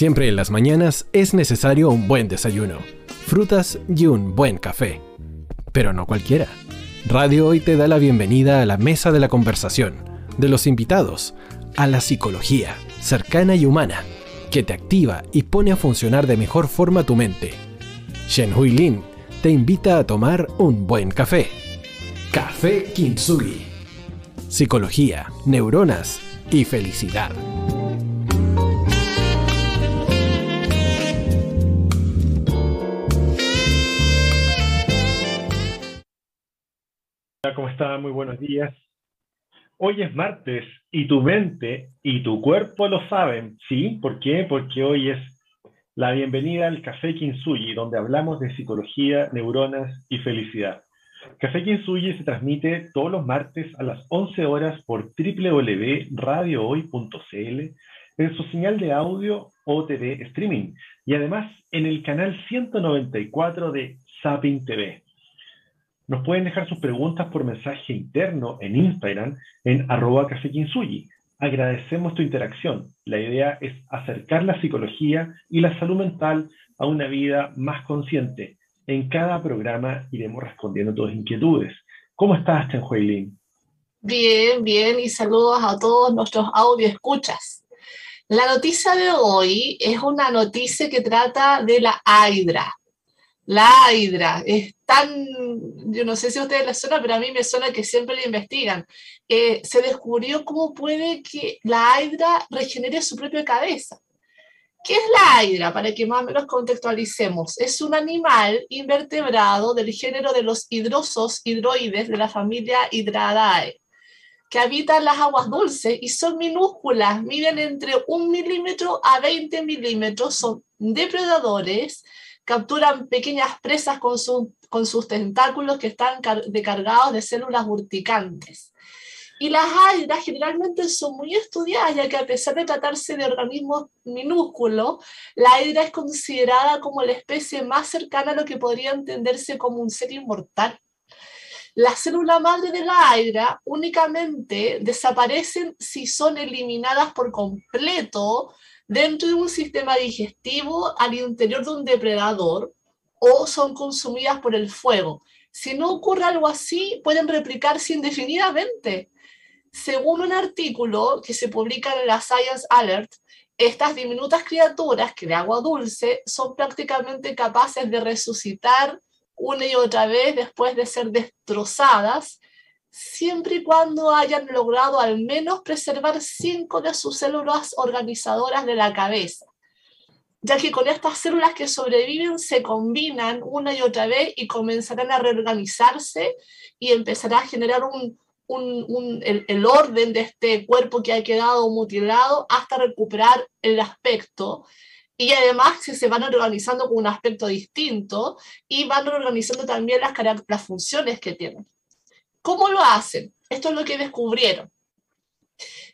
Siempre en las mañanas es necesario un buen desayuno, frutas y un buen café. Pero no cualquiera. Radio Hoy te da la bienvenida a la mesa de la conversación, de los invitados, a la psicología, cercana y humana, que te activa y pone a funcionar de mejor forma tu mente. Shen Hui Lin te invita a tomar un buen café. Café Kintsugi. Psicología, neuronas y felicidad. Hola, ¿cómo está? Muy buenos días. Hoy es martes y tu mente y tu cuerpo lo saben, ¿sí? ¿Por qué? Porque hoy es la bienvenida al Café Kinsuyi, donde hablamos de psicología, neuronas y felicidad. Café Kinsuyi se transmite todos los martes a las 11 horas por www.radiohoy.cl en su señal de audio o TV streaming y además en el canal 194 de Sapin TV. Nos pueden dejar sus preguntas por mensaje interno en Instagram en arroba Agradecemos tu interacción. La idea es acercar la psicología y la salud mental a una vida más consciente. En cada programa iremos respondiendo a tus inquietudes. ¿Cómo estás, Huilin? Bien, bien, y saludos a todos nuestros audio escuchas. La noticia de hoy es una noticia que trata de la AIDRA, la hidra es tan, yo no sé si ustedes les suena, pero a mí me suena que siempre lo investigan. Eh, se descubrió cómo puede que la hidra regenere su propia cabeza. ¿Qué es la hidra? Para que más o menos contextualicemos. Es un animal invertebrado del género de los hidrosos hidroides de la familia Hydradae, que habitan las aguas dulces y son minúsculas, miden entre un milímetro a 20 milímetros, son depredadores capturan pequeñas presas con, con sus tentáculos que están cargados de células urticantes. Y las algas generalmente son muy estudiadas, ya que a pesar de tratarse de organismos minúsculos, la hidra es considerada como la especie más cercana a lo que podría entenderse como un ser inmortal. Las células madre de la hidra únicamente desaparecen si son eliminadas por completo dentro de un sistema digestivo al interior de un depredador o son consumidas por el fuego. Si no ocurre algo así, pueden replicarse indefinidamente. Según un artículo que se publica en la Science Alert, estas diminutas criaturas que de agua dulce son prácticamente capaces de resucitar una y otra vez después de ser destrozadas siempre y cuando hayan logrado al menos preservar cinco de sus células organizadoras de la cabeza, ya que con estas células que sobreviven se combinan una y otra vez y comenzarán a reorganizarse y empezará a generar un, el, orden de este cuerpo que ha quedado mutilado hasta recuperar el aspecto. Y además se van organizando con un aspecto distinto y van reorganizando también las funciones que tienen. ¿Cómo lo hacen? Esto es lo que descubrieron.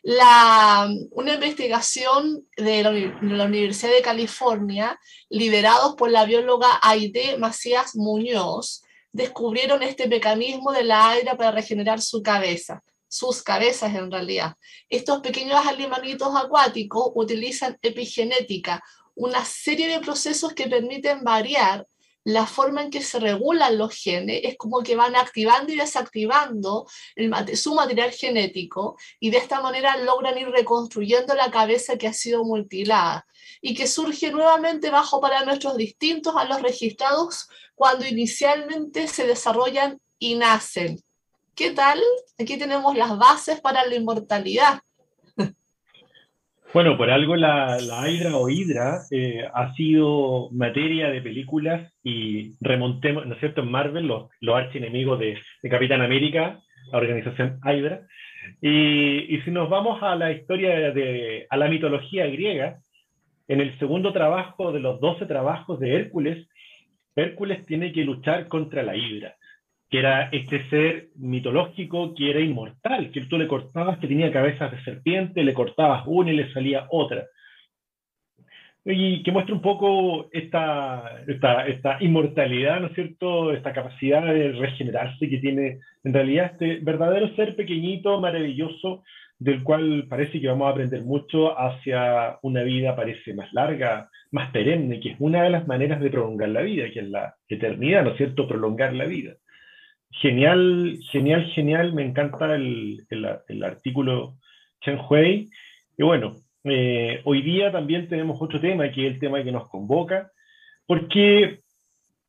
una investigación de la, Universidad de California, liderados por la bióloga Aide Macías Muñoz, descubrieron este mecanismo de la aire para regenerar su cabeza, sus cabezas en realidad. Estos pequeños animalitos acuáticos utilizan epigenética, una serie de procesos que permiten variar la forma en que se regulan los genes es como que van activando y desactivando su material genético y de esta manera logran ir reconstruyendo la cabeza que ha sido mutilada y que surge nuevamente bajo parámetros distintos a los registrados cuando inicialmente se desarrollan y nacen. ¿Qué tal? Aquí tenemos las bases para la inmortalidad. Bueno, por algo la, Hydra o Hydra eh, ha sido materia de películas y remontemos, ¿no es cierto?, en Marvel, los, los archienemigos de, de Capitán América, la organización Hydra. Y, y, si nos vamos a la historia de, a la mitología griega, en el segundo trabajo de los doce trabajos de Hércules, Hércules tiene que luchar contra la Hidra que era este ser mitológico que era inmortal, que tú le cortabas, que tenía cabezas de serpiente, le cortabas una y le salía otra. y que muestra un poco esta, esta, esta, inmortalidad, ¿no es cierto? Esta capacidad de regenerarse que tiene en realidad este verdadero ser pequeñito, maravilloso, del cual parece que vamos a aprender mucho hacia una vida, parece más larga, más perenne, que es una de las maneras de prolongar la vida, que es la eternidad, ¿no es cierto? Prolongar la vida. Genial, genial, genial, me encanta el, el, artículo Chen Hui. Y bueno, eh, hoy día también tenemos otro tema, que es el tema que nos convoca, porque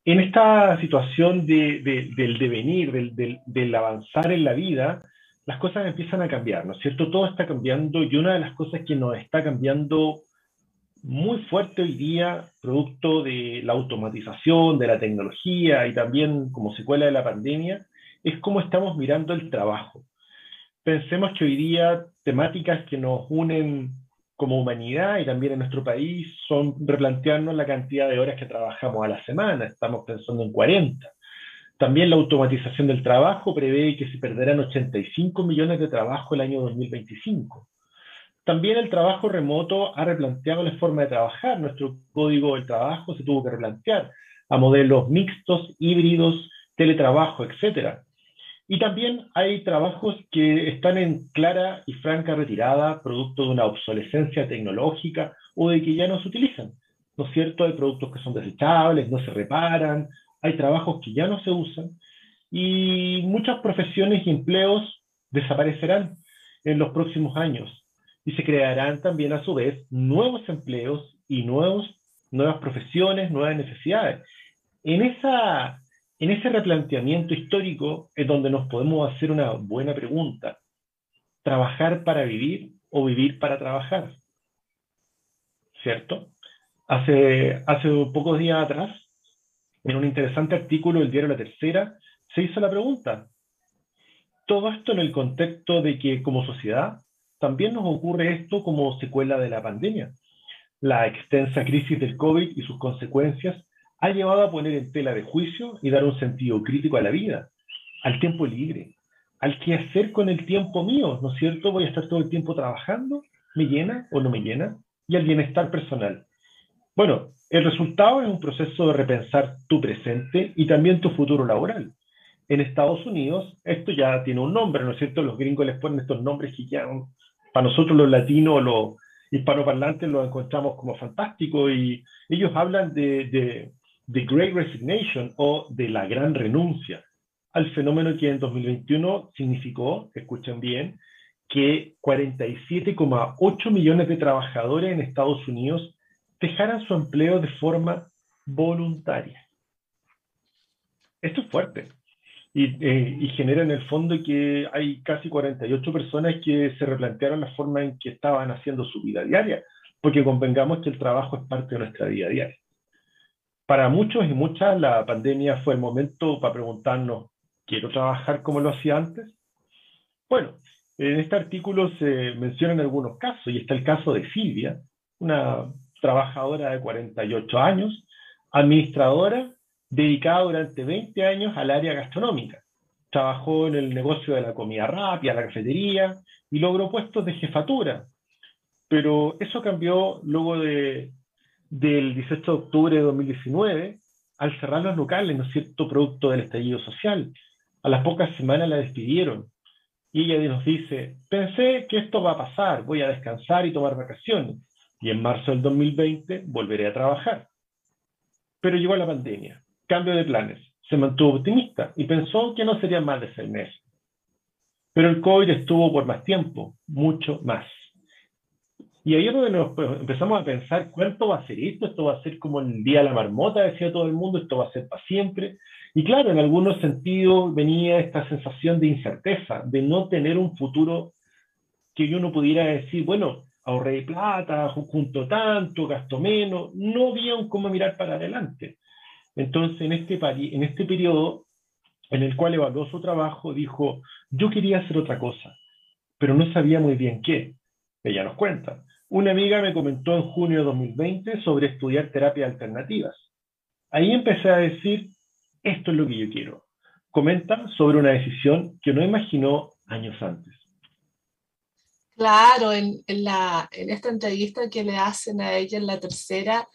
en esta situación de, del devenir, del, del, avanzar en la vida, las cosas empiezan a cambiar, ¿no es cierto? Todo está cambiando y una de las cosas que nos está cambiando muy fuerte hoy día, producto de la automatización, de la tecnología y también como secuela de la pandemia, es cómo estamos mirando el trabajo. Pensemos que hoy día temáticas que nos unen como humanidad y también en nuestro país son replantearnos la cantidad de horas que trabajamos a la semana, estamos pensando en 40. También la automatización del trabajo prevé que se perderán 85 millones de trabajo el año 2025. También el trabajo remoto ha replanteado la forma de trabajar. Nuestro código del trabajo se tuvo que replantear a modelos mixtos, híbridos, teletrabajo, etc. Y también hay trabajos que están en clara y franca retirada, producto de una obsolescencia tecnológica o de que ya no se utilizan. ¿No es cierto? Hay productos que son desechables, no se reparan, hay trabajos que ya no se usan y muchas profesiones y empleos desaparecerán en los próximos años y se crearán también a su vez nuevos empleos y nuevos, nuevas profesiones, nuevas necesidades. En esa en ese replanteamiento histórico es donde nos podemos hacer una buena pregunta. ¿Trabajar para vivir o vivir para trabajar? ¿Cierto? Hace, hace pocos días atrás, en un interesante artículo del diario La Tercera, se hizo la pregunta. Todo esto en el contexto de que como sociedad también nos ocurre esto como secuela de la pandemia. La extensa crisis del COVID y sus consecuencias ha llevado a poner en tela de juicio y dar un sentido crítico a la vida, al tiempo libre, al qué hacer con el tiempo mío, ¿no es cierto? Voy a estar todo el tiempo trabajando, ¿me llena o no me llena? Y al bienestar personal. Bueno, el resultado es un proceso de repensar tu presente y también tu futuro laboral. En Estados Unidos, esto ya tiene un nombre, ¿no es cierto? Los gringos les ponen estos nombres que ya, para nosotros los latinos, los hispanoparlantes, los encontramos como fantásticos y ellos hablan de The Great Resignation o de la gran renuncia al fenómeno que en 2021 significó, escuchen bien, que 47,8 millones de trabajadores en Estados Unidos dejaran su empleo de forma voluntaria. Esto es fuerte y, eh, y, genera en el fondo que hay casi 48 personas que se replantearon la forma en que estaban haciendo su vida diaria, porque convengamos que el trabajo es parte de nuestra vida diaria. Para muchos y muchas, la pandemia fue el momento para preguntarnos, ¿quiero trabajar como lo hacía antes? Bueno, en este artículo se mencionan algunos casos, y está el caso de Silvia, una trabajadora de 48 años, administradora, dedicada durante 20 años al área gastronómica. Trabajó en el negocio de la comida rápida, la cafetería, y logró puestos de jefatura. Pero eso cambió luego de del 18 de octubre de 2019 al cerrar los locales, ¿no es cierto?, producto del estallido social. A las pocas semanas la despidieron. Y ella nos dice, pensé que esto va a pasar, voy a descansar y tomar vacaciones. Y en marzo del 2020 volveré a trabajar. Pero llegó la pandemia, cambio de planes. Se mantuvo optimista y pensó que no serían más de seis meses. Pero el COVID estuvo por más tiempo, mucho más. Y ahí es donde pues, empezamos a pensar cuánto va a ser esto, esto va a ser como el día de la marmota, decía todo el mundo, esto va a ser para siempre. Y claro, en algunos sentidos venía esta sensación de incerteza, de no tener un futuro que yo no pudiera decir, bueno, ahorré plata, junto tanto, gasto menos, no había cómo mirar para adelante. Entonces, en este, en este periodo en el cual evaluó su trabajo, dijo, yo quería hacer otra cosa, pero no sabía muy bien qué. Ella nos cuenta. Una amiga me comentó en junio de 2020 sobre estudiar terapias alternativas. Ahí empecé a decir, esto es lo que yo quiero. Comenta sobre una decisión que no imaginó años antes. Claro, en, la, en esta entrevista que le hacen a ella en la tercera,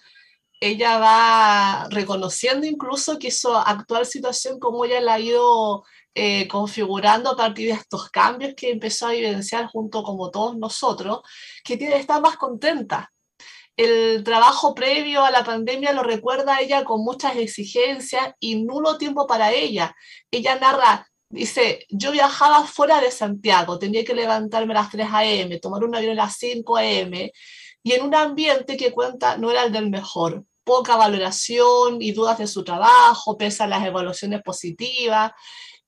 ella va reconociendo incluso que su actual situación, como ella la ha ido eh, configurando a partir de estos cambios que empezó a evidenciar junto como todos nosotros, que tiene, está más contenta. El trabajo previo a la pandemia lo recuerda ella con muchas exigencias y nulo tiempo para ella. Ella narra, dice, yo viajaba fuera de Santiago, tenía que levantarme a las 3 a.m., tomar un avión a las 5 a.m., y en un ambiente que cuenta no era el del mejor. Poca valoración y dudas de su trabajo, pese a las evaluaciones positivas.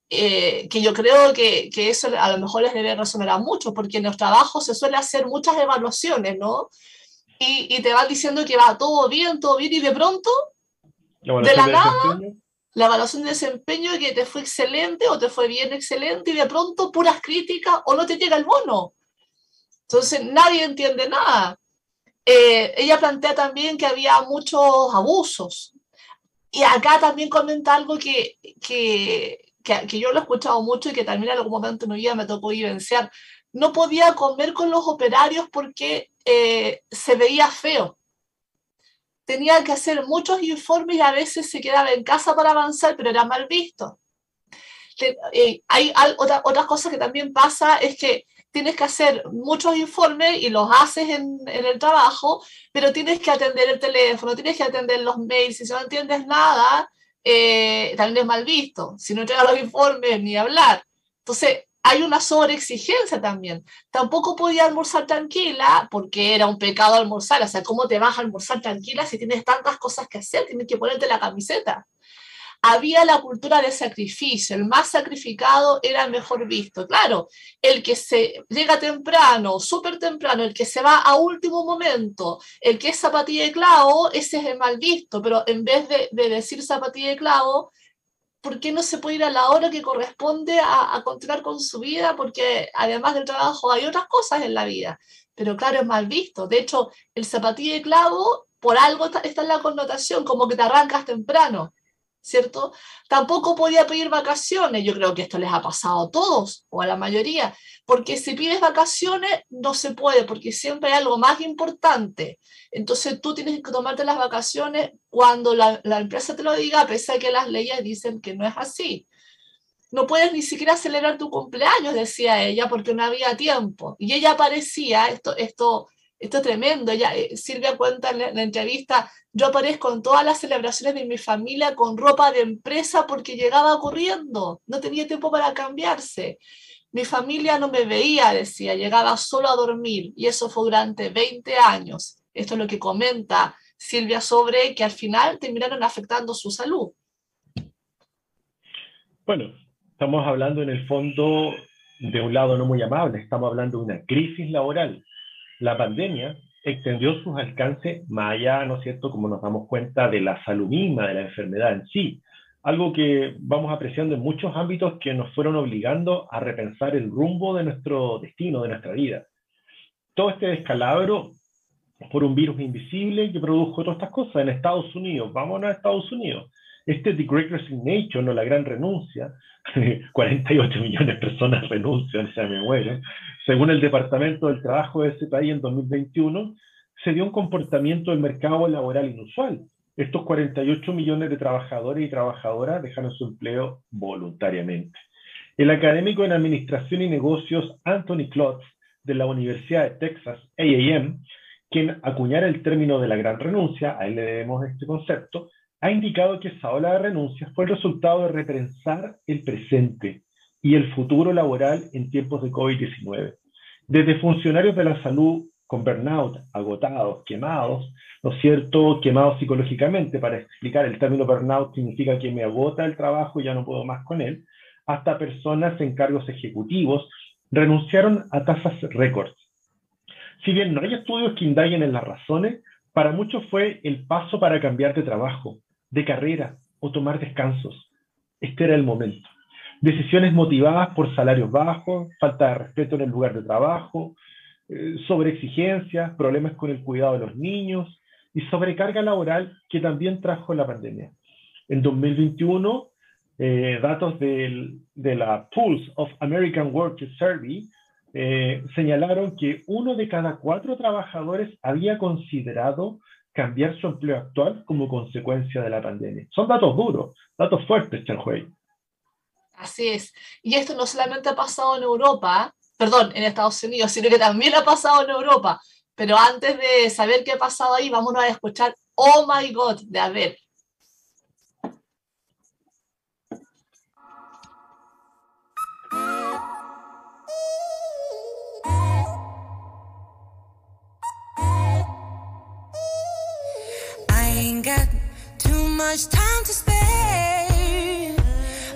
Eh, que yo creo que, que, eso a lo mejor les debe resonar a mucho, porque en los trabajos se suele hacer muchas evaluaciones, ¿no? Y, y te van diciendo que va todo bien, todo bien, y de pronto, de la nada, la evaluación de desempeño que te fue excelente o te fue bien excelente, y de pronto puras críticas o no te llega el bono. Entonces nadie entiende nada. Eh, ella plantea también que había muchos abusos. Y acá también comenta algo que, que, que, yo lo he escuchado mucho y que también en algún momento en mi vida me tocó vivenciar, no podía comer con los operarios porque eh, se veía feo. Tenía que hacer muchos informes y a veces se quedaba en casa para avanzar, pero era mal visto. Eh, hay otra, otra cosa que también pasa es que tienes que hacer muchos informes y los haces en, el trabajo, pero tienes que atender el teléfono, tienes que atender los mails, si no entiendes nada, eh, también es mal visto. Si no entrega los informes, ni hablar. Entonces, hay una sobreexigencia también. Tampoco podía almorzar tranquila porque era un pecado almorzar. O sea, ¿cómo te vas a almorzar tranquila si tienes tantas cosas que hacer? Tienes que ponerte la camiseta había la cultura de sacrificio, el más sacrificado era mejor visto. Claro, el que se llega temprano, súper temprano, el que se va a último momento, el que es zapatilla de clavo, ese es el mal visto, pero en vez de, decir zapatilla de clavo, ¿por qué no se puede ir a la hora que corresponde a, a, continuar con su vida? Porque además del trabajo hay otras cosas en la vida, pero claro, es mal visto. De hecho, el zapatilla de clavo, por algo está, está en la connotación, como que te arrancas temprano. ¿Cierto? Tampoco podía pedir vacaciones, yo creo que esto les ha pasado a todos o a la mayoría, porque si pides vacaciones no se puede, porque siempre hay algo más importante. Entonces tú tienes que tomarte las vacaciones cuando la, la empresa te lo diga, a pesar de que las leyes dicen que no es así. No puedes ni siquiera celebrar tu cumpleaños, decía ella, porque no había tiempo. Y ella aparecía, esto, esto esto es tremendo. Ya, eh, Silvia cuenta en la, entrevista, yo aparezco en todas las celebraciones de mi familia con ropa de empresa porque llegaba corriendo, no tenía tiempo para cambiarse. Mi familia no me veía, decía, llegaba solo a dormir y eso fue durante 20 años. Esto es lo que comenta Silvia sobre que al final terminaron afectando su salud. Bueno, estamos hablando en el fondo de un lado no muy amable, estamos hablando de una crisis laboral la pandemia extendió sus alcances más allá, ¿no es cierto?, como nos damos cuenta de la salud misma, de la enfermedad en sí, algo que vamos apreciando en muchos ámbitos que nos fueron obligando a repensar el rumbo de nuestro destino, de nuestra vida. Todo este descalabro por un virus invisible que produjo todas estas cosas en Estados Unidos, vámonos a Estados Unidos, este The Great Resignation o la gran renuncia, 48 millones de personas renuncian, me según el Departamento del Trabajo de ese país en 2021, se dio un comportamiento del mercado laboral inusual. Estos 48 millones de trabajadores y trabajadoras dejaron su empleo voluntariamente. El académico en Administración y Negocios Anthony Klotz de la Universidad de Texas, A&M, quien acuñara el término de la gran renuncia, a él le debemos este concepto, ha indicado que esa ola de renuncias fue el resultado de repensar el presente y el futuro laboral en tiempos de COVID-19. Desde funcionarios de la salud con burnout, agotados, quemados, ¿no es cierto?, quemados psicológicamente, para explicar el término burnout significa que me agota el trabajo y ya no puedo más con él, hasta personas en cargos ejecutivos renunciaron a tasas récords. Si bien no hay estudios que indaguen en las razones, para muchos fue el paso para cambiar de trabajo, de carrera o tomar descansos. Este era el momento. Decisiones motivadas por salarios bajos, falta de respeto en el lugar de trabajo, eh, sobreexigencias, problemas con el cuidado de los niños y sobrecarga laboral que también trajo la pandemia. En 2021, eh, datos de la Pulse of American Workers Survey eh, señalaron que uno de cada cuatro trabajadores había considerado cambiar su empleo actual como consecuencia de la pandemia. Son datos duros, datos fuertes, Chanhuey. Así es. Y esto no solamente ha pasado en Europa, perdón, en Estados Unidos, sino que también ha pasado en Europa. Pero antes de saber qué ha pasado ahí, vámonos a escuchar Oh My God de Abel. Much time to spare.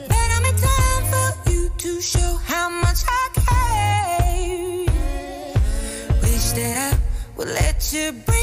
But I'm in time for you to show how much I care. Wish that I would let you break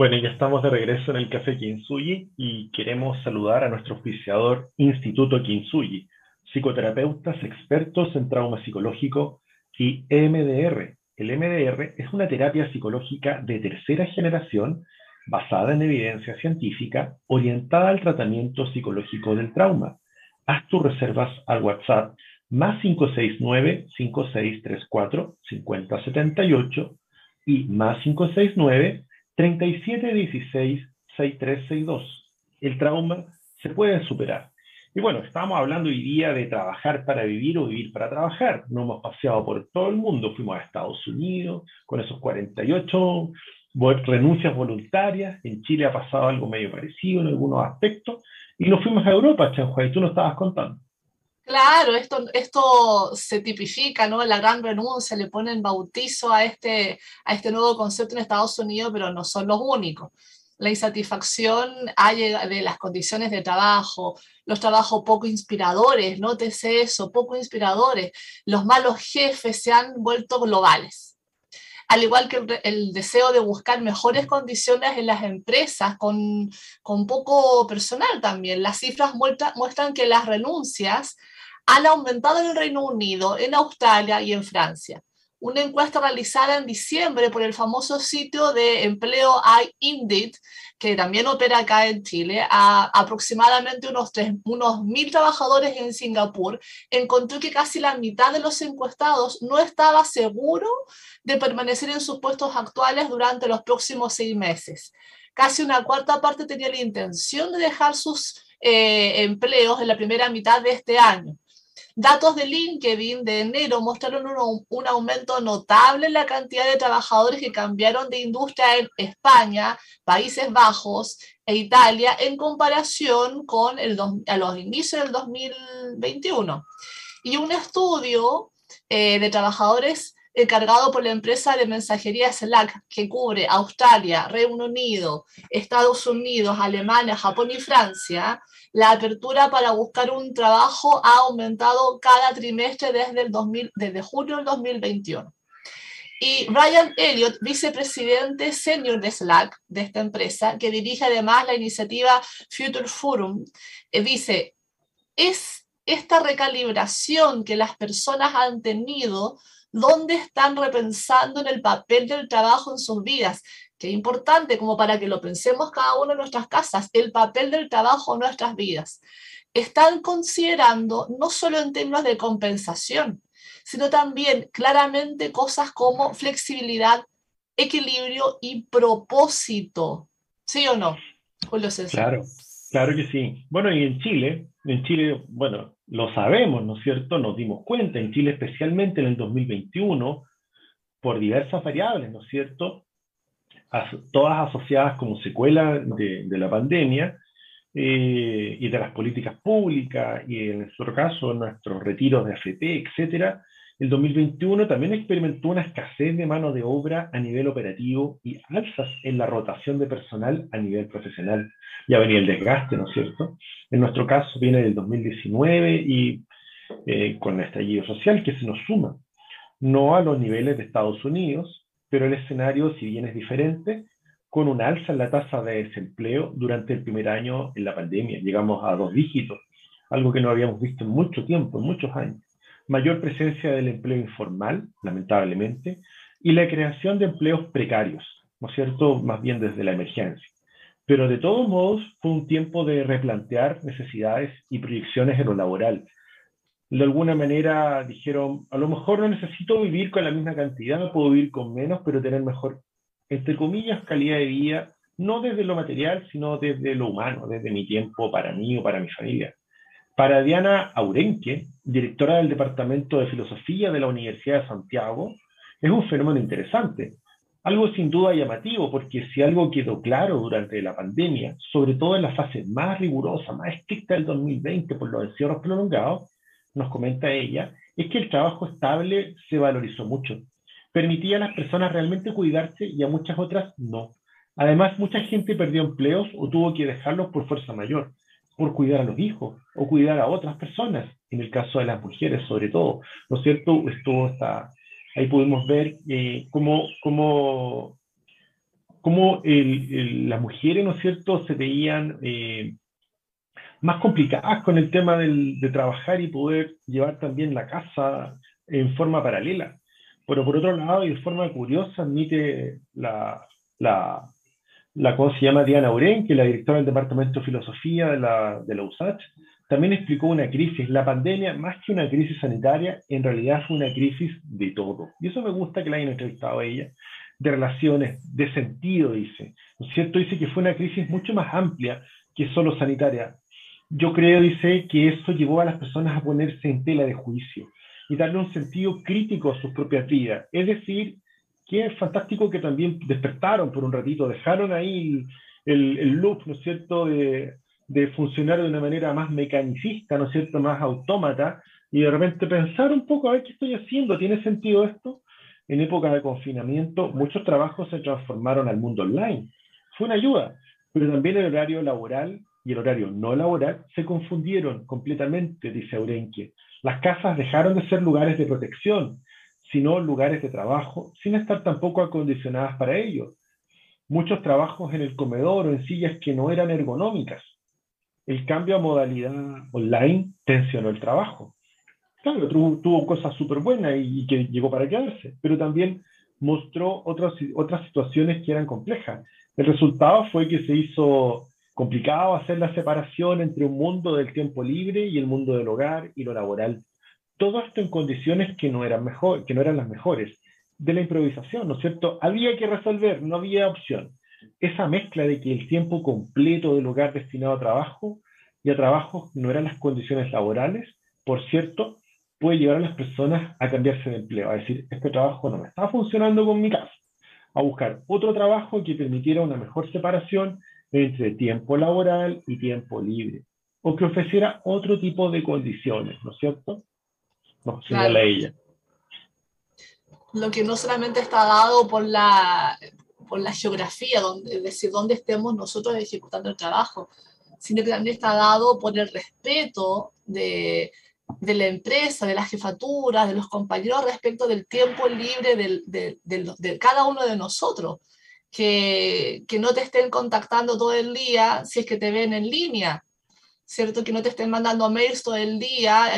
Bueno, ya estamos de regreso en el Café Kinsuyi y queremos saludar a nuestro auspiciador Instituto Kinsuyi, psicoterapeutas expertos en trauma psicológico y EMDR. El EMDR es una terapia psicológica de tercera generación basada en evidencia científica orientada al tratamiento psicológico del trauma. Haz tus reservas al WhatsApp más 569-5634-5078 y más 569 3716-6362. El trauma se puede superar. Y bueno, estamos hablando hoy día de trabajar para vivir o vivir para trabajar. Nos hemos paseado por todo el mundo, fuimos a Estados Unidos con esos 48 vol- renuncias voluntarias. En Chile ha pasado algo medio parecido en algunos aspectos. Y nos fuimos a Europa, Chanhuay, tú nos estabas contando. Claro, esto, esto se tipifica, ¿no? La gran renuncia, le ponen bautizo a este, a este nuevo concepto en Estados Unidos, pero no son los únicos. La insatisfacción de las condiciones de trabajo, los trabajos poco inspiradores, nótese eso, poco inspiradores. Los malos jefes se han vuelto globales. Al igual que el deseo de buscar mejores condiciones en las empresas con, con poco personal también. Las cifras muestra- muestran que las renuncias han aumentado en el Reino Unido, en Australia y en Francia. Una encuesta realizada en diciembre por el famoso sitio de empleo iIndeed, que también opera acá en Chile, a aproximadamente unos, tres- unos mil trabajadores en Singapur, encontró que casi la mitad de los encuestados no estaba seguro de permanecer en sus puestos actuales durante los próximos seis meses. Casi una cuarta parte tenía la intención de dejar sus eh, empleos en la primera mitad de este año. Datos de LinkedIn de enero mostraron un, un aumento notable en la cantidad de trabajadores que cambiaron de industria en España, Países Bajos e Italia en comparación con el a los inicios del 2021. Y un estudio eh, de trabajadores encargado por la empresa de mensajería Slack, que cubre Australia, Reino Unido, Estados Unidos, Alemania, Japón y Francia, la apertura para buscar un trabajo ha aumentado cada trimestre desde, el 2000, desde junio del 2021. Y Ryan Elliott, vicepresidente senior de Slack, de esta empresa, que dirige además la iniciativa Future Forum, eh, dice, es esta recalibración que las personas han tenido, donde están repensando en el papel del trabajo en sus vidas. Qué importante como para que lo pensemos cada uno en nuestras casas, el papel del trabajo en nuestras vidas. Están considerando no solo en términos de compensación, sino también claramente cosas como flexibilidad, equilibrio y propósito. ¿Sí o no, Julio César? Claro, claro que sí. Bueno, y en Chile, en Chile, bueno, lo sabemos, ¿no es cierto? Nos dimos cuenta, en Chile especialmente en el 2021, por diversas variables, ¿no es cierto? As- todas asociadas como secuela de, de la pandemia eh, y de las políticas públicas y en nuestro caso nuestros retiros de AFP, etcétera, el 2021 también experimentó una escasez de mano de obra a nivel operativo y alzas en la rotación de personal a nivel profesional. Ya venía el desgaste, ¿no es cierto? En nuestro caso viene del 2019 y eh, con el estallido social que se nos suma. No a los niveles de Estados Unidos, pero el escenario, si bien es diferente, con un alza en la tasa de desempleo durante el primer año en la pandemia. Llegamos a dos dígitos, algo que no habíamos visto en mucho tiempo, en muchos años. Mayor presencia del empleo informal, lamentablemente, y la creación de empleos precarios, ¿no es cierto? Más bien desde la emergencia. Pero de todos modos fue un tiempo de replantear necesidades y proyecciones en lo laboral. De alguna manera dijeron, a lo mejor no necesito vivir con la misma cantidad, puedo vivir con menos, pero tener mejor, entre comillas, calidad de vida, no desde lo material, sino desde lo humano, desde mi tiempo para mí o para mi familia. Para Diana Aurenque, directora del Departamento de Filosofía de la Universidad de Santiago, es un fenómeno interesante. Algo sin duda llamativo, porque si algo quedó claro durante la pandemia, sobre todo en la fase más rigurosa, más estricta del 2020 por los encierros prolongados, nos comenta ella, es que el trabajo estable se valorizó mucho. Permitía a las personas realmente cuidarse y a muchas otras no. Además, mucha gente perdió empleos o tuvo que dejarlos por fuerza mayor, por cuidar a los hijos o cuidar a otras personas, en el caso de las mujeres sobre todo. ¿No es cierto? Estuvo hasta, ahí pudimos ver eh, cómo, cómo, cómo las mujeres, ¿no es cierto?, se veían eh, más complicadas con el tema del, de trabajar y poder llevar también la casa en forma paralela. Pero por otro lado, y de forma curiosa, admite la, la ¿cómo se llama? Diana Uren, que es la directora del Departamento de Filosofía de la, de la USACH, también explicó una crisis. La pandemia, más que una crisis sanitaria, en realidad fue una crisis de todo. Y eso me gusta que la hayan entrevistado ella, de relaciones, de sentido, dice. ¿No es cierto? Dice que fue una crisis mucho más amplia que solo sanitaria. Yo creo, dice, que eso llevó a las personas a ponerse en tela de juicio y darle un sentido crítico a sus propias vidas. Es decir, es fantástico que también despertaron por un ratito, dejaron ahí el, el loop, ¿no es cierto?, de, de funcionar de una manera más mecanicista, ¿no es cierto?, más autómata, y de repente pensar un poco, a ver qué estoy haciendo, ¿tiene sentido esto? En época de confinamiento, muchos trabajos se transformaron al mundo online. Fue una ayuda, pero también el horario laboral y el horario no laboral se confundieron completamente, dice Aurenque. Las casas dejaron de ser lugares de protección, sino lugares de trabajo, sin estar tampoco acondicionadas para ello. Muchos trabajos en el comedor o en sillas que no eran ergonómicas. El cambio a modalidad online tensionó el trabajo. Claro, tuvo, tuvo cosas súper buenas y, y que llegó para quedarse, pero también mostró otras, otras situaciones que eran complejas. El resultado fue que se hizo complicado hacer la separación entre un mundo del tiempo libre y el mundo del hogar y lo laboral. Todo esto en condiciones que no eran, las mejores, de la improvisación, ¿no es cierto? Había que resolver, no había opción. Esa mezcla de que el tiempo completo del hogar destinado a trabajo y a trabajo no eran las condiciones laborales, por cierto, puede llevar a las personas a cambiarse de empleo, a decir, este trabajo no me está funcionando con mi casa, a buscar otro trabajo que permitiera una mejor separación entre tiempo laboral y tiempo libre, o que ofreciera otro tipo de condiciones, ¿no es cierto? No, Claro. ella. lo que no solamente está dado por la, por la geografía, donde, es decir, donde estemos nosotros ejecutando el trabajo, sino que también está dado por el respeto de, de la empresa, de las jefaturas, de los compañeros respecto del tiempo libre del- de, de los- de cada uno de nosotros. Que, que no te estén contactando todo el día si es que te ven en línea, ¿cierto? Que no te estén mandando mails todo el día,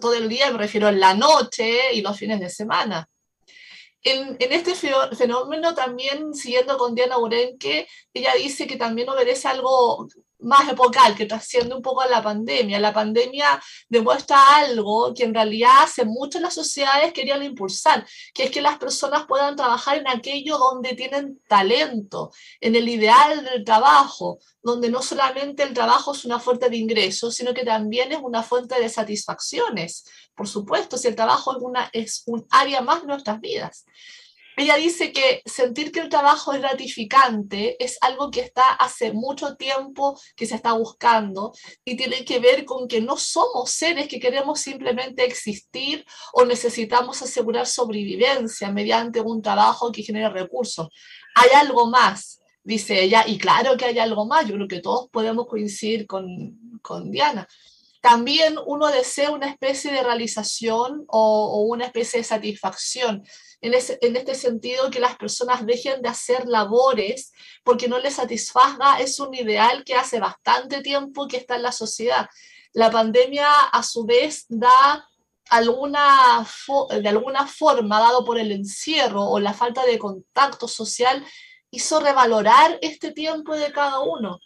todo el día me refiero en la noche y los fines de semana. En, en este fenómeno también, siguiendo con Diana Urenque, ella dice que también obedece algo más epocal, que trasciende un poco a la pandemia. La pandemia demuestra algo que en realidad hace mucho las sociedades querían impulsar, que es que las personas puedan trabajar en aquello donde tienen talento, en el ideal del trabajo, donde no solamente el trabajo es una fuente de ingresos, sino que también es una fuente de satisfacciones. Por supuesto, si el trabajo es, una, es un área más de nuestras vidas. Ella dice que sentir que el trabajo es gratificante es algo que está hace mucho tiempo que se está buscando y tiene que ver con que no somos seres que queremos simplemente existir o necesitamos asegurar sobrevivencia mediante un trabajo que genere recursos. Hay algo más, dice ella, y claro que hay algo más, yo creo que todos podemos coincidir con, con Diana. También uno desea una especie de realización o, o una especie de satisfacción. En, este sentido, que las personas dejen de hacer labores porque no les satisfaga es un ideal que hace bastante tiempo que está en la sociedad. La pandemia, a su vez, da de alguna forma, dado por el encierro o la falta de contacto social, hizo revalorar este tiempo de cada uno.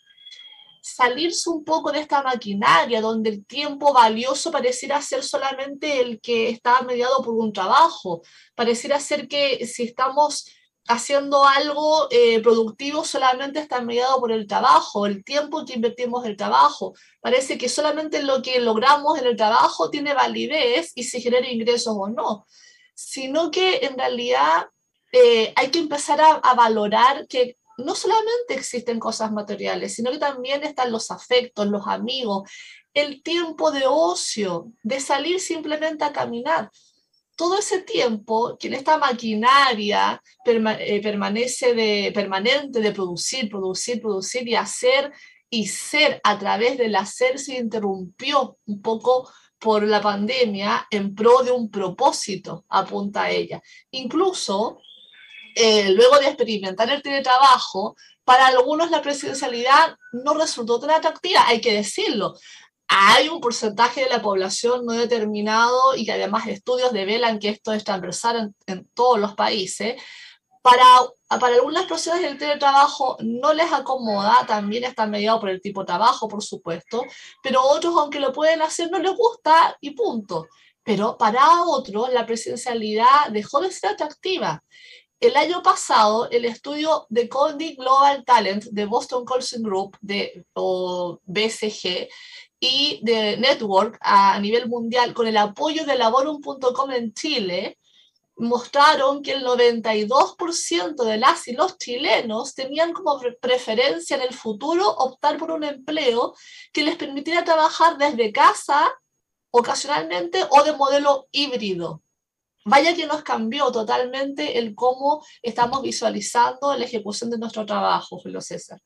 Salirse un poco de esta maquinaria donde el tiempo valioso pareciera ser solamente el que está mediado por un trabajo, pareciera ser que si estamos haciendo algo eh, productivo solamente está mediado por el trabajo, el tiempo que invertimos en el trabajo. Parece que solamente lo que logramos en el trabajo tiene validez y se genera ingresos o no, sino que en realidad eh, hay que empezar a valorar que no solamente existen cosas materiales, sino que también están los afectos, los amigos, el tiempo de ocio, de salir simplemente a caminar todo ese tiempo que en esta maquinaria eh, permanece de, permanente de producir, producir, producir y hacer y ser a través del hacer se interrumpió un poco por la pandemia en pro de un propósito, apunta ella. Incluso eh, luego de experimentar el teletrabajo, para algunos la presidencialidad no resultó tan atractiva, hay que decirlo hay un porcentaje de la población no determinado y que además estudios develan que esto es transversal en, en todos los países. Para, para algunas personas el teletrabajo no les acomoda, también está mediado por el tipo de trabajo, por supuesto, pero otros, aunque lo pueden hacer, no les gusta y punto. Pero para otros la presencialidad dejó de ser atractiva. El año pasado, el estudio de Condi Global Talent de Boston Consulting Group, de, o BCG, y de Network a, nivel mundial con el apoyo de Laborum.com en Chile, mostraron que el 92% de las y los chilenos tenían como pre- preferencia en el futuro optar por un empleo que les permitiera trabajar desde casa ocasionalmente o de modelo híbrido. Vaya que nos cambió totalmente el cómo estamos visualizando la ejecución de nuestro trabajo, Julio César.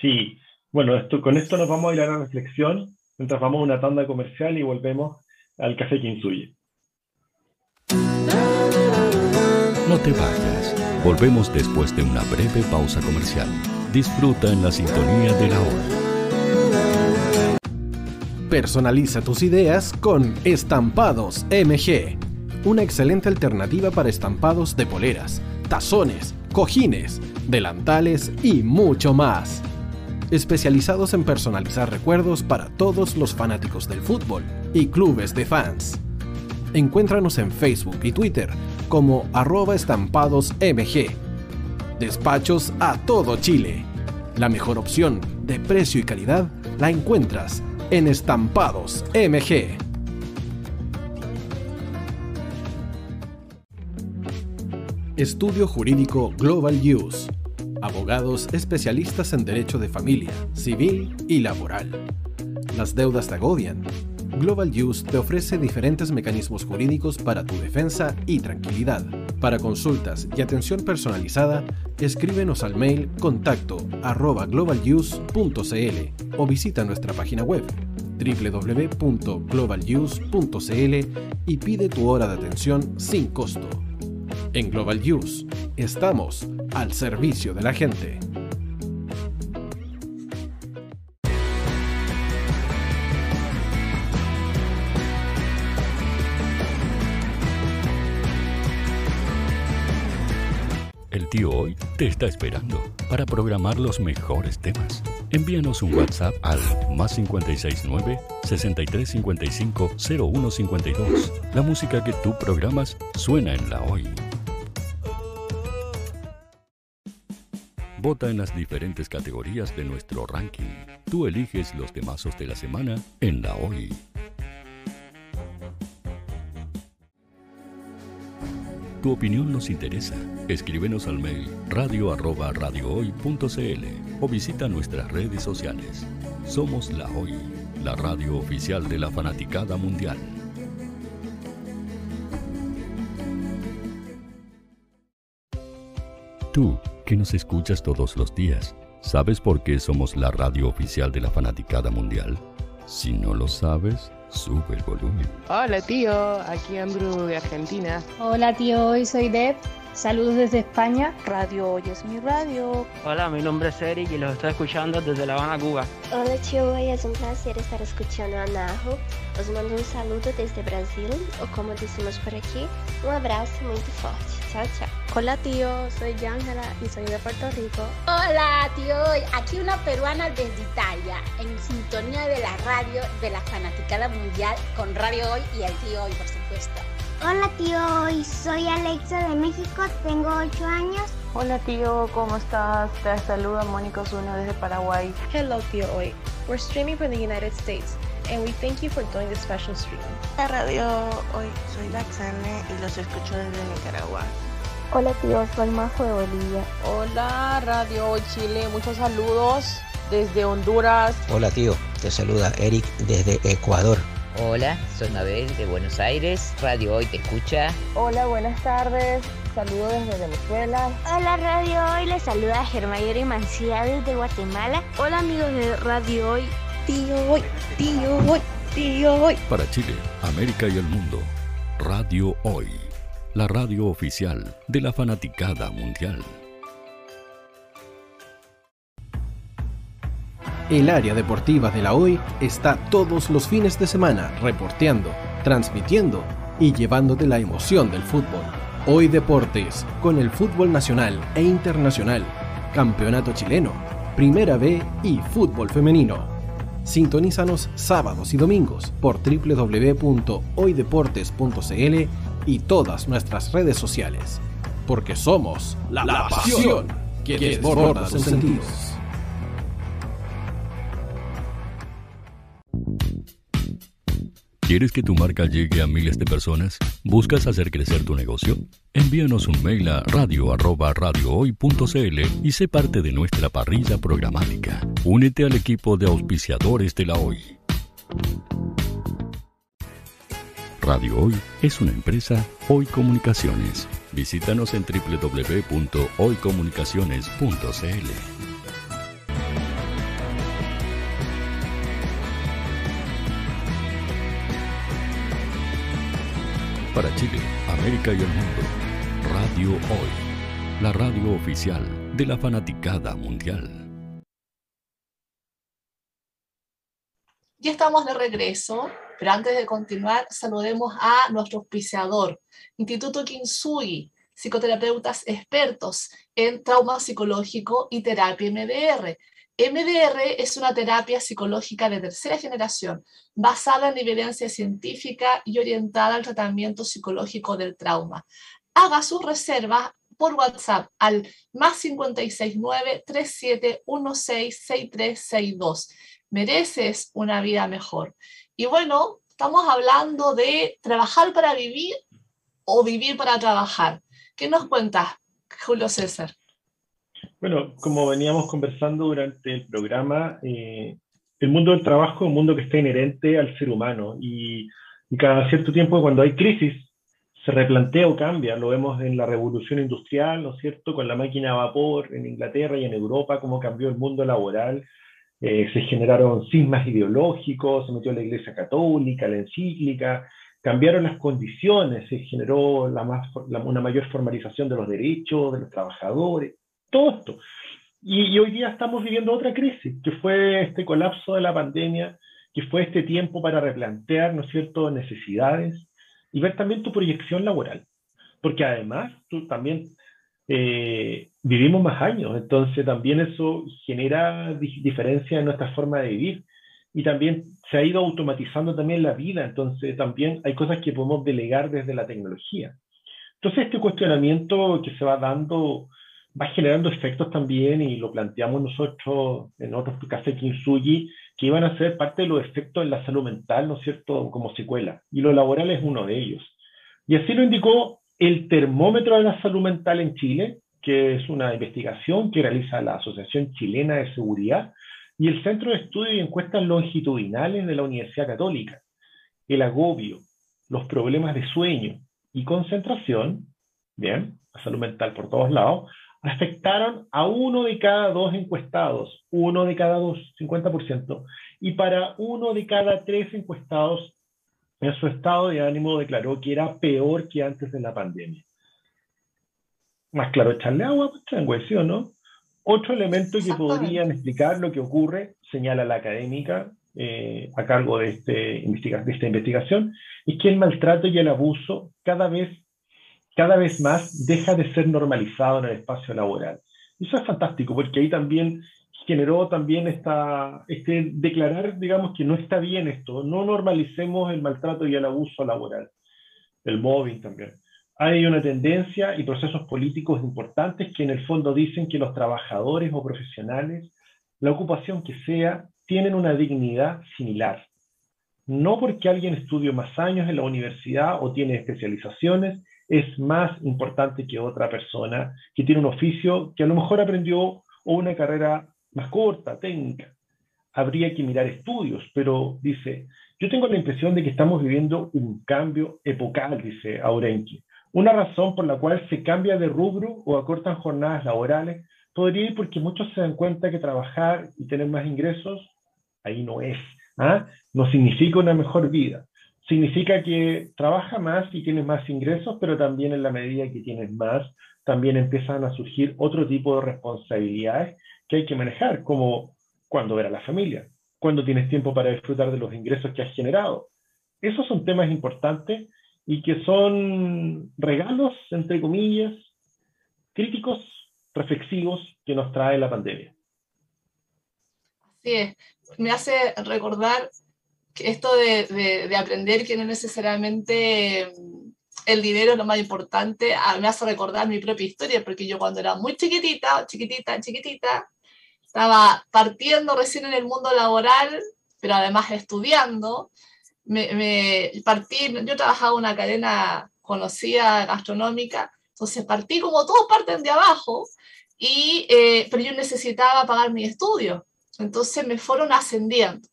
Sí, bueno, esto, con esto nos vamos a ir a la reflexión mientras vamos a una tanda comercial y volvemos al café que insuye. No te vayas. Volvemos después de una breve pausa comercial. Disfruta en la sintonía de la hora. Personaliza tus ideas con Estampados MG. Una excelente alternativa para estampados de poleras, tazones, cojines, delantales y mucho más. Especializados en personalizar recuerdos para todos los fanáticos del fútbol y clubes de fans. Encuéntranos en Facebook y Twitter como arroba estampadosmg. Despachos a todo Chile. La mejor opción de precio y calidad la encuentras en Estampados MG. Estudio Jurídico Global Use. Abogados especialistas en derecho de familia, civil y laboral. Las deudas te agobian. Global Use te ofrece diferentes mecanismos jurídicos para tu defensa y tranquilidad. Para consultas y atención personalizada, escríbenos al mail contacto arroba globaluse.cl o visita nuestra página web www.globaluse.cl y pide tu hora de atención sin costo. En Global Use estamos al servicio de la gente. El tío hoy te está esperando para programar los mejores temas. Envíanos un WhatsApp al más 569 6355 0152. La música que tú programas suena en la hoy. Vota en las diferentes categorías de nuestro ranking. Tú eliges los temazos de la semana en la hoy. Tu opinión nos interesa. Escríbenos al mail radio o visita nuestras redes sociales. Somos La Hoy, la radio oficial de la fanaticada mundial. Tú, que nos escuchas todos los días, ¿sabes por qué somos la radio oficial de la fanaticada mundial? Si no lo sabes, sube el volumen. Hola tío, aquí Andrew de Argentina. Hola tío, hoy soy Deb. Saludos desde España. Radio Hoy es mi radio. Hola, mi nombre es Eric y los estoy escuchando desde La Habana, Cuba. Hola tío, hoy es un placer estar escuchando a Najo. Os mando un saludo desde Brasil, o como decimos por aquí, un abrazo muy fuerte. Chao, chao. Hola tío, soy Ángela y soy de Puerto Rico. Hola tío, aquí una peruana desde Italia, en sintonía de la radio de la fanaticada mundial con Radio Hoy y el tío Hoy, por supuesto. Hola tío, hoy soy Alexa de México, tengo 8 años. Hola tío, ¿cómo estás? Te saluda Mónica Osuna desde Paraguay. Hello tío Hoy. We're streaming from the United States and we thank you for doing this special stream. La radio Hoy soy Laxane y los escucho desde Nicaragua. Hola tío, soy Majo de Bolivia. Hola Radio Hoy Chile, muchos saludos desde Honduras. Hola tío, te saluda Eric desde Ecuador. Hola, soy Mabel de Buenos Aires. Radio Hoy te escucha. Hola, buenas tardes. Saludos desde Venezuela. Hola Radio Hoy, les saluda Germayori Mancía desde Guatemala. Hola amigos de Radio Hoy. Tío Hoy, tío Hoy, tío Hoy. Para Chile, América y el mundo, Radio Hoy, la radio oficial de la fanaticada mundial. El área deportiva de la Hoy está todos los fines de semana reporteando, transmitiendo y llevándote la emoción del fútbol. Hoy Deportes, con el fútbol nacional e internacional, campeonato chileno, primera B y fútbol femenino. Sintonízanos sábados y domingos por www.hoydeportes.cl y todas nuestras redes sociales. Porque somos la, la pasión que desborda sus sentidos. ¿Quieres que tu marca llegue a miles de personas? ¿Buscas hacer crecer tu negocio? Envíanos un mail a radio@radiohoy.cl y sé parte de nuestra parrilla programática. Únete al equipo de auspiciadores de la Hoy. Radio Hoy es una empresa Hoy Comunicaciones. Visítanos en www.hoycomunicaciones.cl. Para Chile, América y el mundo, Radio Hoy, la radio oficial de la fanaticada mundial. Ya estamos de regreso, pero antes de continuar, saludemos a nuestro auspiciador, Instituto Kinsugi, psicoterapeutas expertos en trauma psicológico y terapia MDR. MDR es una terapia psicológica de tercera generación, basada en evidencia científica y orientada al tratamiento psicológico del trauma. Haga sus reservas por WhatsApp al más 569-3716-6362. Mereces una vida mejor. Y bueno, estamos hablando de trabajar para vivir o vivir para trabajar. ¿Qué nos cuentas, Julio César? Bueno, como veníamos conversando durante el programa, eh, el mundo del trabajo es un mundo que está inherente al ser humano y, cada cierto tiempo cuando hay crisis se replantea o cambia. Lo vemos en la revolución industrial, ¿no es cierto?, con la máquina a vapor en Inglaterra y en Europa, cómo cambió el mundo laboral. Eh, se generaron cismas ideológicos, se metió la Iglesia Católica, la encíclica, cambiaron las condiciones, se generó la, una mayor formalización de los derechos de los trabajadores todo esto. Y, y, hoy día estamos viviendo otra crisis, que fue este colapso de la pandemia, que fue este tiempo para replantear, ¿no es cierto?, necesidades y ver también tu proyección laboral. Porque además, tú también eh, vivimos más años, entonces también eso genera di diferencia en nuestra forma de vivir. Y también se ha ido automatizando también la vida, entonces también hay cosas que podemos delegar desde la tecnología. Entonces este cuestionamiento que se va dando va generando efectos también, y lo planteamos nosotros en otros Café Kinsugi, que iban a ser parte de los efectos en la salud mental, ¿no es cierto?, como secuela. Y lo laboral es uno de ellos. Y así lo indicó el termómetro de la salud mental en Chile, que es una investigación que realiza la Asociación Chilena de Seguridad y el Centro de Estudios y Encuestas Longitudinales de la Universidad Católica. El agobio, los problemas de sueño y concentración, bien, la salud mental por todos lados, afectaron a uno de cada dos encuestados, uno de cada dos, 50%, y para uno de cada tres encuestados en su estado de ánimo declaró que era peor que antes de la pandemia. Más claro, echarle agua, pues changue, ¿sí o no? Otro elemento que podrían explicar lo que ocurre, señala la académica eh, a cargo de, este, de esta investigación, es que el maltrato y el abuso cada vez cada vez más deja de ser normalizado en el espacio laboral. Eso es fantástico, porque ahí también generó también esta, este declarar, digamos, que no está bien esto, no normalicemos el maltrato y el abuso laboral, el mobbing también. Hay una tendencia y procesos políticos importantes que en el fondo dicen que los trabajadores o profesionales, la ocupación que sea, tienen una dignidad similar. No porque alguien estudie más años en la universidad o tiene especializaciones, es más importante que otra persona que tiene un oficio que a lo mejor aprendió o una carrera más corta, técnica. Habría que mirar estudios, pero dice, yo tengo la impresión de que estamos viviendo un cambio epocal, dice Aurenki. Una razón por la cual se cambia de rubro o acortan jornadas laborales podría ir porque muchos se dan cuenta que trabajar y tener más ingresos, ahí no es. ¿ah? No significa una mejor vida significa que trabaja más y tienes más ingresos, pero también en la medida que tienes más, también empiezan a surgir otro tipo de responsabilidades que hay que manejar, como cuando ver a la familia, cuando tienes tiempo para disfrutar de los ingresos que has generado. Esos son temas importantes y que son regalos, entre comillas, críticos, reflexivos que nos trae la pandemia. Así es. Me hace recordar esto de, de, de, aprender que no necesariamente el dinero es lo más importante, me hace recordar mi propia historia, porque yo cuando era muy chiquitita, chiquitita, chiquitita, estaba partiendo recién en el mundo laboral, pero además estudiando, me, me partí, yo trabajaba en una cadena conocida gastronómica, entonces partí como todos parten de abajo, y, eh, pero yo necesitaba pagar mi estudio, entonces me fueron ascendiendo.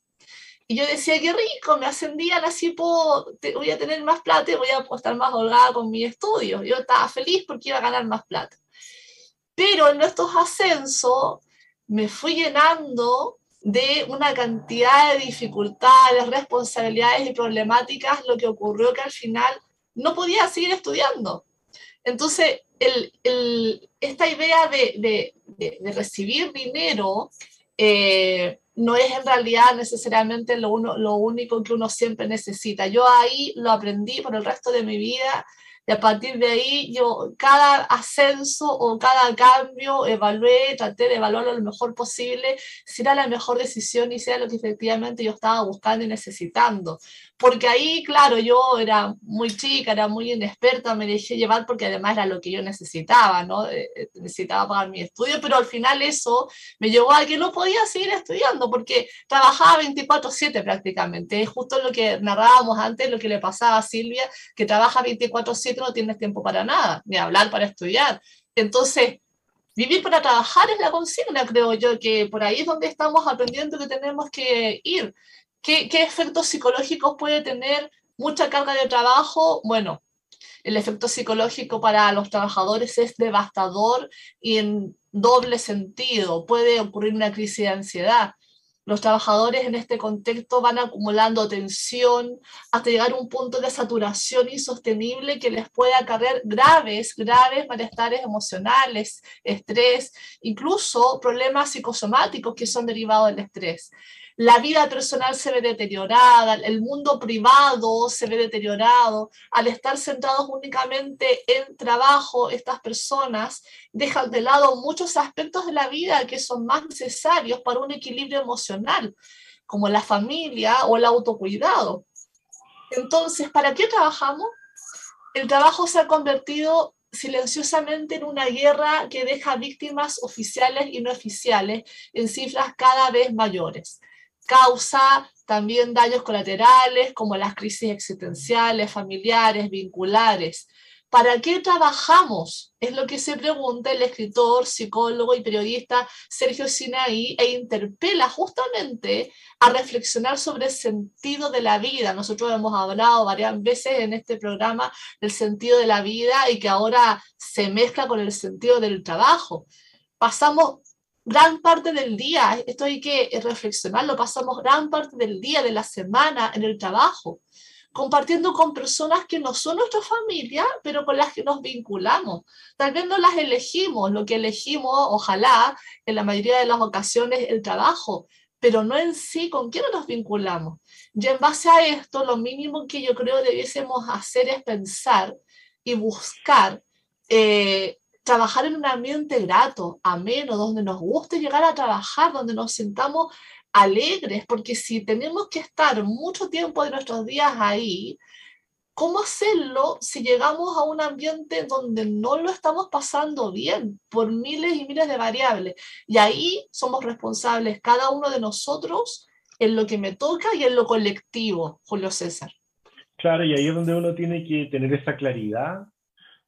Y yo decía, qué rico, me ascendían, así puedo, voy a tener más plata y voy a estar más holgada con mi estudio. Yo estaba feliz porque iba a ganar más plata. Pero en estos ascensos me fui llenando de una cantidad de dificultades, responsabilidades y problemáticas, lo que ocurrió que al final no podía seguir estudiando. Entonces, esta idea de, de, de, de recibir dinero eh, no es en realidad necesariamente lo, uno, lo único que uno siempre necesita. Yo ahí lo aprendí por el resto de mi vida y a partir de ahí yo cada ascenso o cada cambio evalué, traté de evaluarlo lo mejor posible, si era la mejor decisión y si era lo que efectivamente yo estaba buscando y necesitando. Porque ahí, claro, yo era muy chica, era muy inexperta, me dejé llevar porque además era lo que yo necesitaba, ¿no? Necesitaba pagar mi estudio, pero al final eso me llevó a que no podía seguir estudiando porque trabajaba 24/7 prácticamente. Es justo lo que narrábamos antes, lo que le pasaba a Silvia, que trabaja 24/7 no tienes tiempo para nada, ni hablar para estudiar. Entonces, vivir para trabajar es la consigna, creo yo, que por ahí es donde estamos aprendiendo que tenemos que ir. ¿Qué, qué efectos psicológicos puede tener mucha carga de trabajo? Bueno, el efecto psicológico para los trabajadores es devastador y en doble sentido. Puede ocurrir una crisis de ansiedad. Los trabajadores en este contexto van acumulando tensión hasta llegar a un punto de saturación insostenible que les puede acarrear graves, graves malestares emocionales, estrés, incluso problemas psicosomáticos que son derivados del estrés la vida personal se ve deteriorada, el mundo privado se ve deteriorado, al estar centrados únicamente en trabajo, estas personas dejan de lado muchos aspectos de la vida que son más necesarios para un equilibrio emocional, como la familia o el autocuidado. Entonces, ¿para qué trabajamos? El trabajo se ha convertido silenciosamente en una guerra que deja víctimas oficiales y no oficiales en cifras cada vez mayores causa también daños colaterales como las crisis existenciales, familiares, vinculares. ¿Para qué trabajamos? Es lo que se pregunta el escritor, psicólogo y periodista Sergio Sinaí e interpela justamente a reflexionar sobre el sentido de la vida. Nosotros hemos hablado varias veces en este programa del sentido de la vida y que ahora se mezcla con el sentido del trabajo. Pasamos gran parte del día, esto hay que reflexionarlo, pasamos gran parte del día, de la semana en el trabajo, compartiendo con personas que no son nuestra familia, pero con las que nos vinculamos. Tal vez no las elegimos, lo que elegimos, ojalá, en la mayoría de las ocasiones, el trabajo, pero no en sí con quién nos vinculamos. Y en base a esto, lo mínimo que yo creo debiésemos hacer es pensar y buscar eh, trabajar en un ambiente grato, ameno, donde nos guste llegar a trabajar, donde nos sintamos alegres, porque si tenemos que estar mucho tiempo de nuestros días ahí, ¿cómo hacerlo si llegamos a un ambiente donde no lo estamos pasando bien por miles y miles de variables? Y ahí somos responsables cada uno de nosotros en lo que me toca y en lo colectivo, Julio César. Claro, y ahí es donde uno tiene que tener esa claridad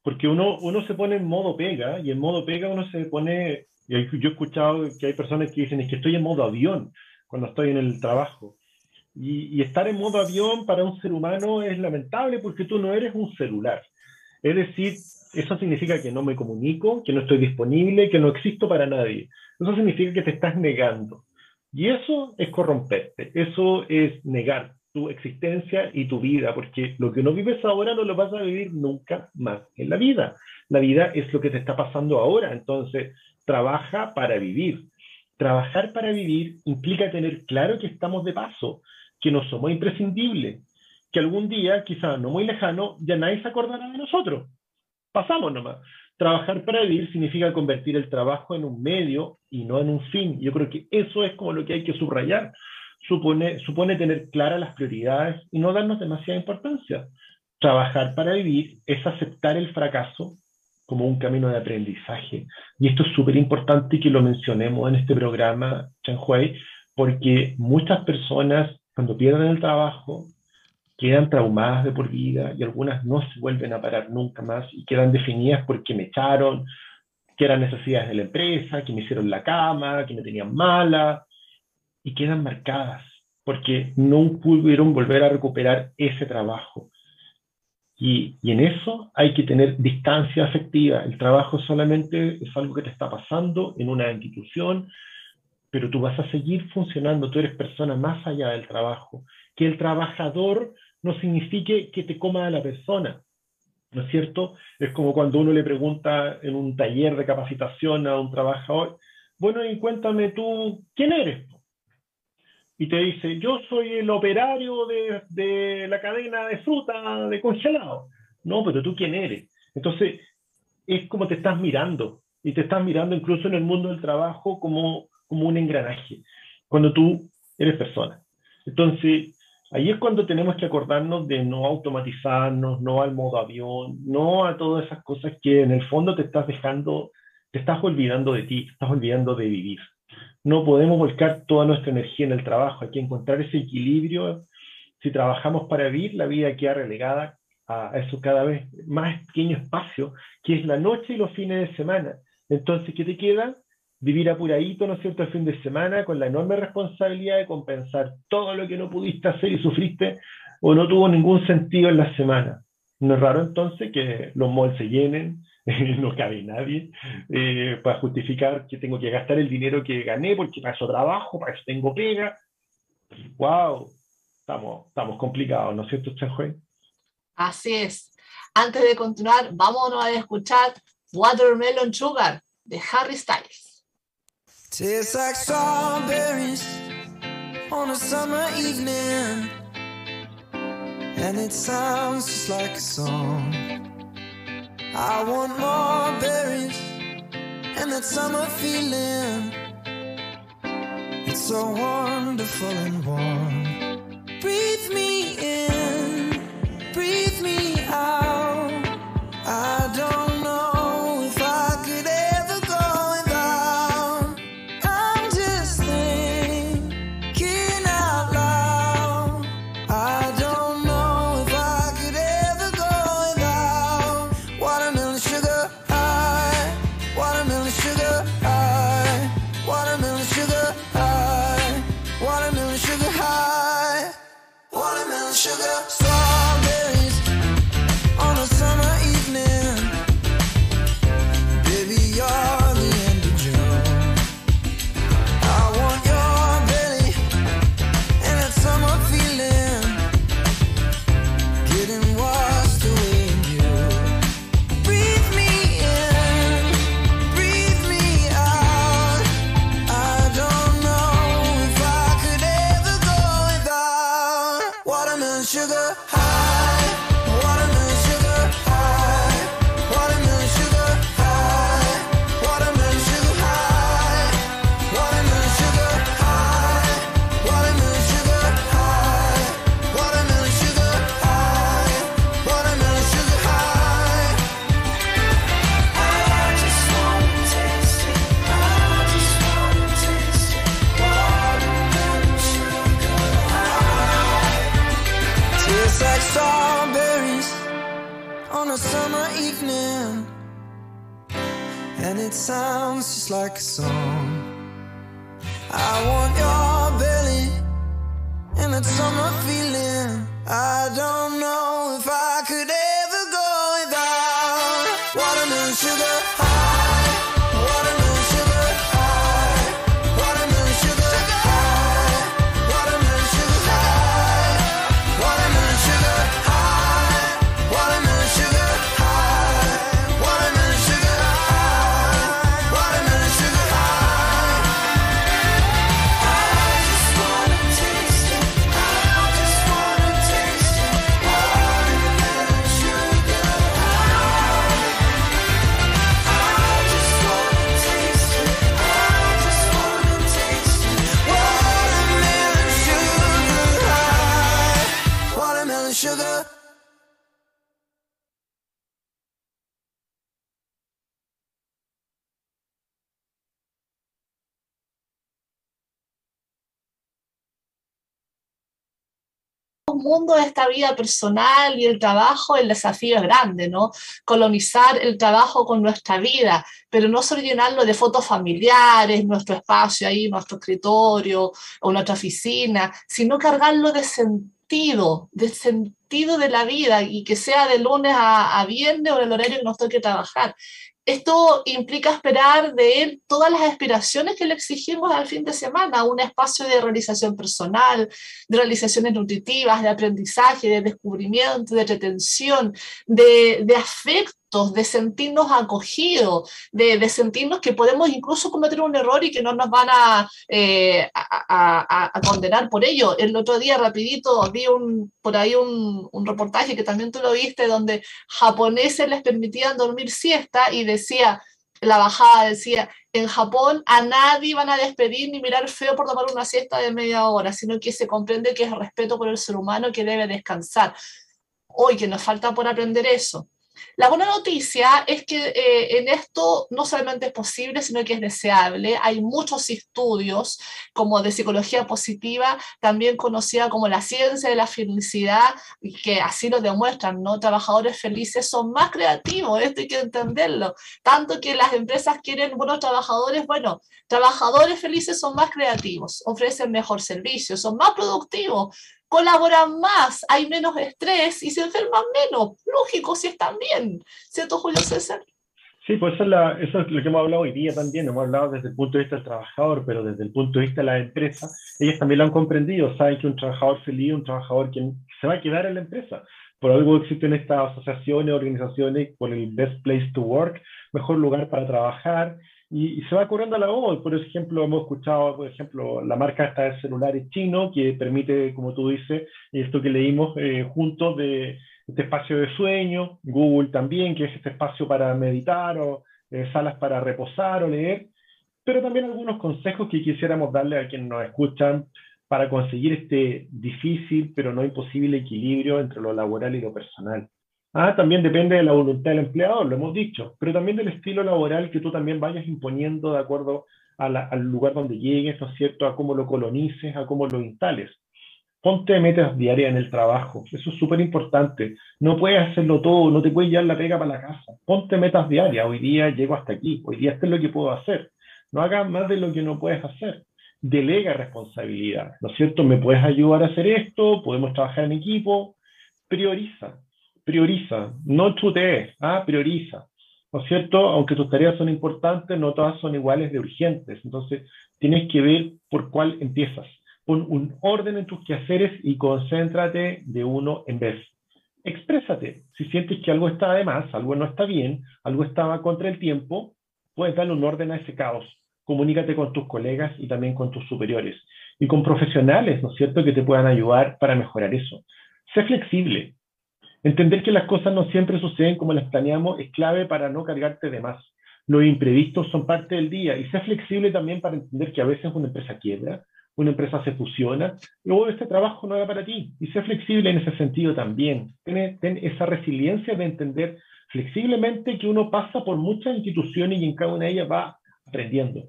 porque uno, uno se pone en modo pega y en modo pega uno se pone, yo he escuchado que hay personas que dicen es que estoy en modo avión cuando estoy en el trabajo. Y, y, estar en modo avión para un ser humano es lamentable porque tú no eres un celular. Es decir, eso significa que no me comunico, que no estoy disponible, que no existo para nadie. Eso significa que te estás negando. Y eso es corromperte, eso es negar tu existencia y tu vida, porque lo que no vives ahora no lo vas a vivir nunca más en la vida. La vida es lo que te está pasando ahora, entonces trabaja para vivir. Trabajar para vivir implica tener claro que estamos de paso, que no somos imprescindibles, que algún día, quizá no muy lejano, ya nadie se acordará de nosotros. Pasamos nomás. Trabajar para vivir significa convertir el trabajo en un medio y no en un fin. Yo creo que eso es como lo que hay que subrayar supone, supone tener claras las prioridades y no darnos demasiada importancia. Trabajar para vivir es aceptar el fracaso como un camino de aprendizaje. Y esto es súper importante que lo mencionemos en este programa, Chen porque muchas personas cuando pierden el trabajo quedan traumadas de por vida y algunas no se vuelven a parar nunca más y quedan definidas porque me echaron, que eran necesidades de la empresa, que me hicieron la cama, que me tenían mala, y quedan marcadas porque no pudieron volver a recuperar ese trabajo. Y, y, en eso hay que tener distancia afectiva. El trabajo solamente es algo que te está pasando en una institución, pero tú vas a seguir funcionando, tú eres persona más allá del trabajo. Que el trabajador no signifique que te coma a la persona, ¿no es cierto? Es como cuando uno le pregunta en un taller de capacitación a un trabajador, bueno, y cuéntame tú, ¿quién eres? Y te dice, yo soy el operario de, de la cadena de fruta de congelado. No, pero tú quién eres. Entonces, es como te estás mirando, y te estás mirando incluso en el mundo del trabajo como, como un engranaje, cuando tú eres persona. Entonces, ahí es cuando tenemos que acordarnos de no automatizarnos, no al modo avión, no a todas esas cosas que en el fondo te estás dejando, te estás olvidando de ti, te estás olvidando de vivir. No podemos volcar toda nuestra energía en el trabajo, hay que encontrar ese equilibrio. Si trabajamos para vivir, la vida queda relegada a eso cada vez más pequeño espacio, que es la noche y los fines de semana. Entonces, ¿qué te queda? Vivir apuradito, ¿no es cierto?, el fin de semana, con la enorme responsabilidad de compensar todo lo que no pudiste hacer y sufriste o no tuvo ningún sentido en la semana. No es raro entonces que los malls se llenen, no cabe nadie, eh, para justificar que tengo que gastar el dinero que gané porque para eso trabajo, para eso tengo pega. ¡Wow! Estamos, estamos complicados, ¿no es cierto, Chanjuey? Así es. Antes de continuar, vámonos a escuchar Watermelon Sugar de Harry Styles. Tastes like strawberries on a summer evening, and it sounds just like a song. I want more berries and that summer feeling. It's so wonderful and warm. Breathe me in, like a song. Mundos de esta vida personal y el trabajo, el desafío es grande, ¿no? Colonizar el trabajo con nuestra vida, pero no solo llenarlo de fotos familiares, nuestro espacio ahí, nuestro escritorio o nuestra oficina, sino cargarlo de sentido, de sentido de la vida y que sea de lunes a, a viernes o en el horario que nos toque trabajar. Esto implica esperar de él todas las aspiraciones que le exigimos al fin de semana, un espacio de realización personal, de realizaciones nutritivas, de aprendizaje, de descubrimiento, de retención, de, de de sentirnos acogidos, de, de, sentirnos que podemos incluso cometer un error y que no nos van a, eh, a, a, a, condenar por ello. El otro día, rapidito, vi un, por ahí un, un reportaje que también tú lo viste, donde japoneses les permitían dormir siesta y decía, la bajada decía, en Japón a nadie van a despedir ni mirar feo por tomar una siesta de media hora, sino que se comprende que es respeto por el ser humano que debe descansar. Hoy que nos falta por aprender eso. La buena noticia es que eh, en esto no solamente es posible, sino que es deseable. Hay muchos estudios como de psicología positiva, también conocida como la ciencia de la felicidad, que así lo demuestran, ¿no? Trabajadores felices son más creativos, esto hay que entenderlo. Tanto que las empresas quieren buenos trabajadores, bueno, trabajadores felices son más creativos, ofrecen mejor servicio, son más productivos, colaboran más, hay menos estrés y se enferman menos. Lógico, si están bien. ¿Cierto, Julio César? Sí, pues eso es, la, eso es, lo que hemos hablado hoy día también. Hemos hablado desde el punto de vista del trabajador, pero desde el punto de vista de la empresa, ellas también lo han comprendido. Saben que un trabajador feliz, un trabajador que se va a quedar en la empresa. Por algo existen estas asociaciones, organizaciones por el Best Place to Work, mejor lugar para trabajar, y, y, se va corriendo a la voz. Por ejemplo, hemos escuchado, por ejemplo, la marca esta de celulares chino que permite, como tú dices, esto que leímos eh, juntos de este espacio de sueño, Google también, que es este espacio para meditar o eh, salas para reposar o leer, pero también algunos consejos que quisiéramos darle a quienes nos escuchan para conseguir este difícil pero no imposible equilibrio entre lo laboral y lo personal. Ah, también depende de la voluntad del empleador, lo hemos dicho, pero también del estilo laboral que tú también vayas imponiendo de acuerdo al lugar donde llegues, ¿no es cierto?, a cómo lo colonices, a cómo lo instales. Ponte metas diarias en el trabajo, eso es súper importante. No puedes hacerlo todo, no te puedes llevar la pega para la casa. Ponte metas diarias, hoy día llego hasta aquí, hoy día esto es lo que puedo hacer. No hagas más de lo que no puedes hacer. Delega responsabilidad, ¿no es cierto? ¿Me puedes ayudar a hacer esto? ¿Podemos trabajar en equipo? Prioriza, prioriza, no chutees, ¿ah? prioriza, ¿no es cierto? Aunque tus tareas son importantes, no todas son iguales de urgentes, entonces tienes que ver por cuál empiezas. Pon un orden en tus quehaceres y concéntrate de uno en vez. Exprésate. Si sientes que algo está de más, algo no está bien, algo estaba contra el tiempo, puedes darle un orden a ese caos. Comunícate con tus colegas y también con tus superiores. Y con profesionales, ¿no es cierto?, que te puedan ayudar para mejorar eso. Sé flexible, Entender que las cosas no siempre suceden como las planeamos es clave para no cargarte de más. Los imprevistos son parte del día y sé flexible también para entender que a veces una empresa quiebra, una empresa se fusiona, luego este trabajo no era para ti. Y sé flexible en ese sentido también. Ten esa resiliencia de entender flexiblemente que uno pasa por muchas instituciones y en cada una de ellas va aprendiendo.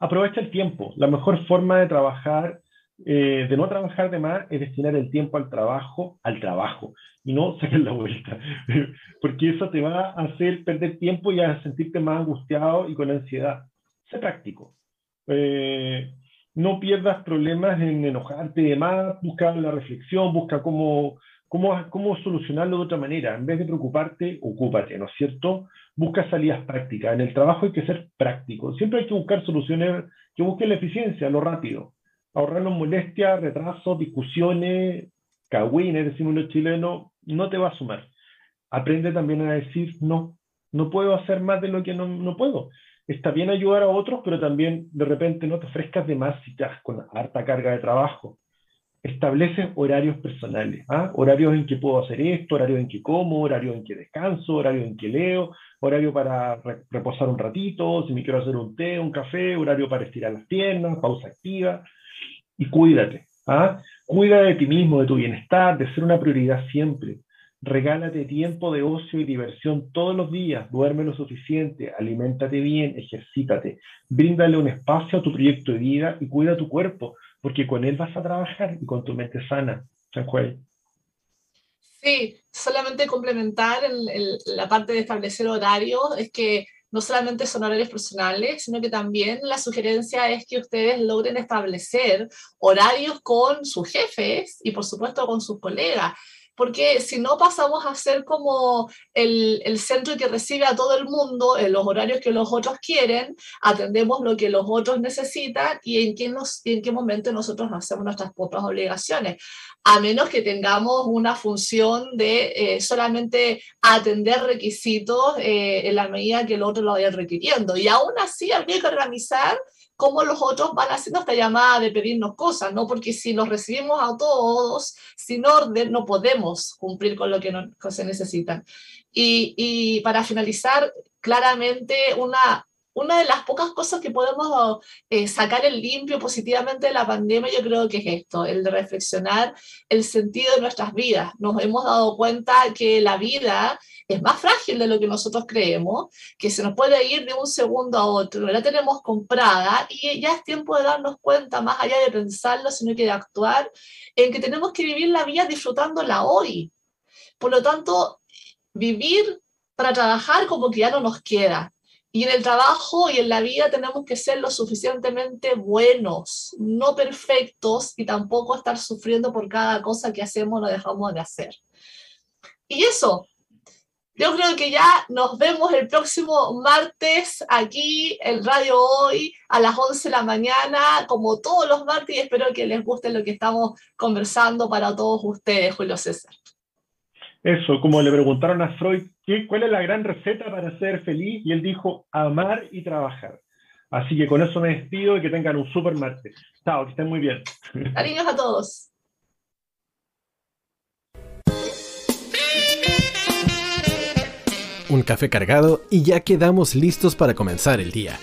Aprovecha el tiempo. La mejor forma de trabajar eh, de no trabajar de más es destinar el tiempo al trabajo, al trabajo, y no sacar la vuelta, porque eso te va a hacer perder tiempo y a sentirte más angustiado y con ansiedad. Sé práctico. Eh, no pierdas problemas en enojarte de más, busca la reflexión, busca cómo, cómo, cómo solucionarlo de otra manera. En vez de preocuparte, ocúpate, ¿no es cierto? Busca salidas prácticas. En el trabajo hay que ser práctico. Siempre hay que buscar soluciones que busquen la eficiencia, lo rápido ahorrarnos molestias, retrasos, discusiones, cagüines, decimos los chilenos, no te va a sumar. Aprende también a decir no, no puedo hacer más de lo que no, no puedo. Está bien ayudar a otros, pero también de repente no te ofrezcas de más si estás con harta carga de trabajo. Establece horarios personales, ¿ah? horarios en que puedo hacer esto, horarios en que como, horarios en que descanso, horarios en que leo, horario para re reposar un ratito, si me quiero hacer un té, un café, horario para estirar las piernas, pausa activa y cuídate. ¿ah? Cuida de ti mismo, de tu bienestar, de ser una prioridad siempre. Regálate tiempo de ocio y diversión todos los días, duerme lo suficiente, aliméntate bien, ejercítate, bríndale un espacio a tu proyecto de vida y cuida tu cuerpo, porque con él vas a trabajar y con tu mente sana. Sanjuay. Sí, solamente complementar la parte de establecer horarios, es que no solamente son horarios personales, sino que también la sugerencia es que ustedes logren establecer horarios con sus jefes y por supuesto con sus colegas porque si no pasamos a ser como el, el, centro que recibe a todo el mundo en los horarios que los otros quieren, atendemos lo que los otros necesitan y en qué, nos, y en qué momento nosotros hacemos nuestras propias obligaciones, a menos que tengamos una función de eh, solamente atender requisitos eh, en la medida que el otro lo vaya requiriendo. Y aún así habría que organizar cómo los otros van haciendo esta llamada de pedirnos cosas, ¿no? Porque si los recibimos a todos sin orden, no podemos cumplir con lo que, no, se necesitan. Y, y, para finalizar, claramente una, una de las pocas cosas que podemos eh, sacar el limpio positivamente de la pandemia, yo creo que es esto, el de reflexionar el sentido de nuestras vidas. Nos hemos dado cuenta que la vida es más frágil de lo que nosotros creemos, que se nos puede ir de un segundo a otro, la tenemos comprada y ya es tiempo de darnos cuenta, más allá de pensarlo, sino que de actuar, en que tenemos que vivir la vida disfrutándola hoy. Por lo tanto, vivir para trabajar como que ya no nos queda. Y en el trabajo y en la vida tenemos que ser lo suficientemente buenos, no perfectos y tampoco estar sufriendo por cada cosa que hacemos o dejamos de hacer. Y eso, yo creo que ya nos vemos el próximo martes aquí en Radio Hoy a las 11 de la mañana, como todos los martes, y espero que les guste lo que estamos conversando para todos ustedes, Julio César. Eso, como le preguntaron a Freud, ¿qué, ¿cuál es la gran receta para ser feliz? Y él dijo, amar y trabajar. Así que con eso me despido y que tengan un super martes. Chao, que estén muy bien. Cariños a todos. un café cargado y ya quedamos listos para comenzar el día.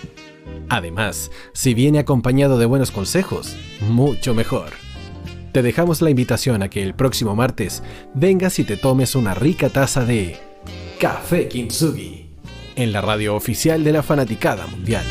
Además, si viene acompañado de buenos consejos, mucho mejor. Te dejamos la invitación a que el próximo martes vengas y te tomes una rica taza de Café Kintsugi en la radio oficial de la Fanaticada Mundial.